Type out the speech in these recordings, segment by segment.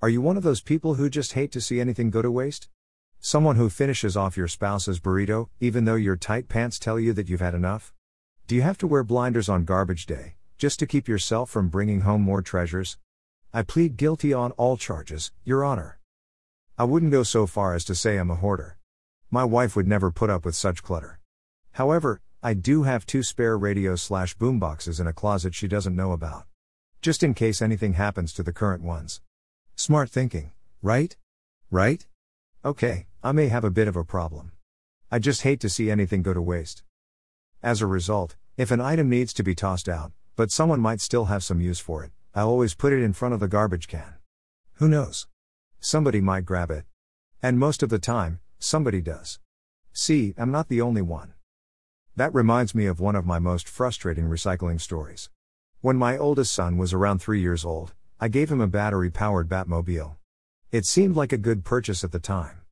Are you one of those people who just hate to see anything go to waste? Someone who finishes off your spouse's burrito, even though your tight pants tell you that you've had enough? Do you have to wear blinders on garbage day, just to keep yourself from bringing home more treasures? I plead guilty on all charges, Your Honor. I wouldn't go so far as to say I'm a hoarder. My wife would never put up with such clutter. However, I do have two spare radios slash boomboxes in a closet she doesn't know about. Just in case anything happens to the current ones. Smart thinking, right? Right? Okay, I may have a bit of a problem. I just hate to see anything go to waste. As a result, if an item needs to be tossed out, but someone might still have some use for it, I always put it in front of the garbage can. Who knows? Somebody might grab it. And most of the time, somebody does. See, I'm not the only one. That reminds me of one of my most frustrating recycling stories. When my oldest son was around three years old, I gave him a battery powered Batmobile. It seemed like a good purchase at the time.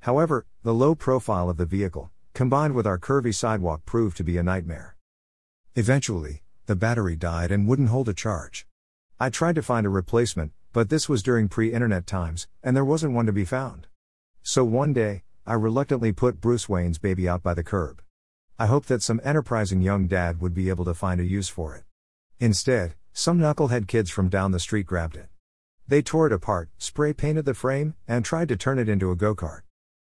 However, the low profile of the vehicle, combined with our curvy sidewalk, proved to be a nightmare. Eventually, the battery died and wouldn't hold a charge. I tried to find a replacement, but this was during pre internet times, and there wasn't one to be found. So one day, I reluctantly put Bruce Wayne's baby out by the curb. I hoped that some enterprising young dad would be able to find a use for it. Instead, some knucklehead kids from down the street grabbed it. They tore it apart, spray painted the frame, and tried to turn it into a go kart.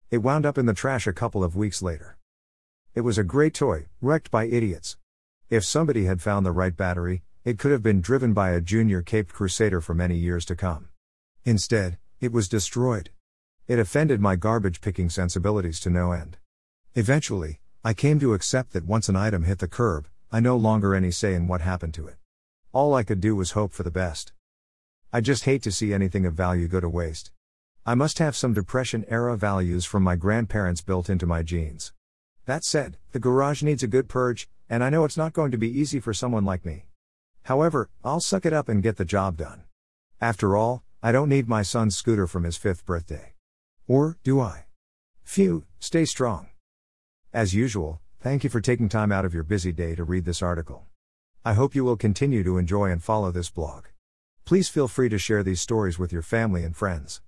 It wound up in the trash a couple of weeks later. It was a great toy, wrecked by idiots. If somebody had found the right battery, it could have been driven by a junior Caped Crusader for many years to come. Instead, it was destroyed. It offended my garbage picking sensibilities to no end. Eventually, I came to accept that once an item hit the curb, I no longer any say in what happened to it. All I could do was hope for the best. I just hate to see anything of value go to waste. I must have some Depression era values from my grandparents built into my genes. That said, the garage needs a good purge, and I know it's not going to be easy for someone like me. However, I'll suck it up and get the job done. After all, I don't need my son's scooter from his fifth birthday. Or, do I? Phew, stay strong. As usual, thank you for taking time out of your busy day to read this article. I hope you will continue to enjoy and follow this blog. Please feel free to share these stories with your family and friends.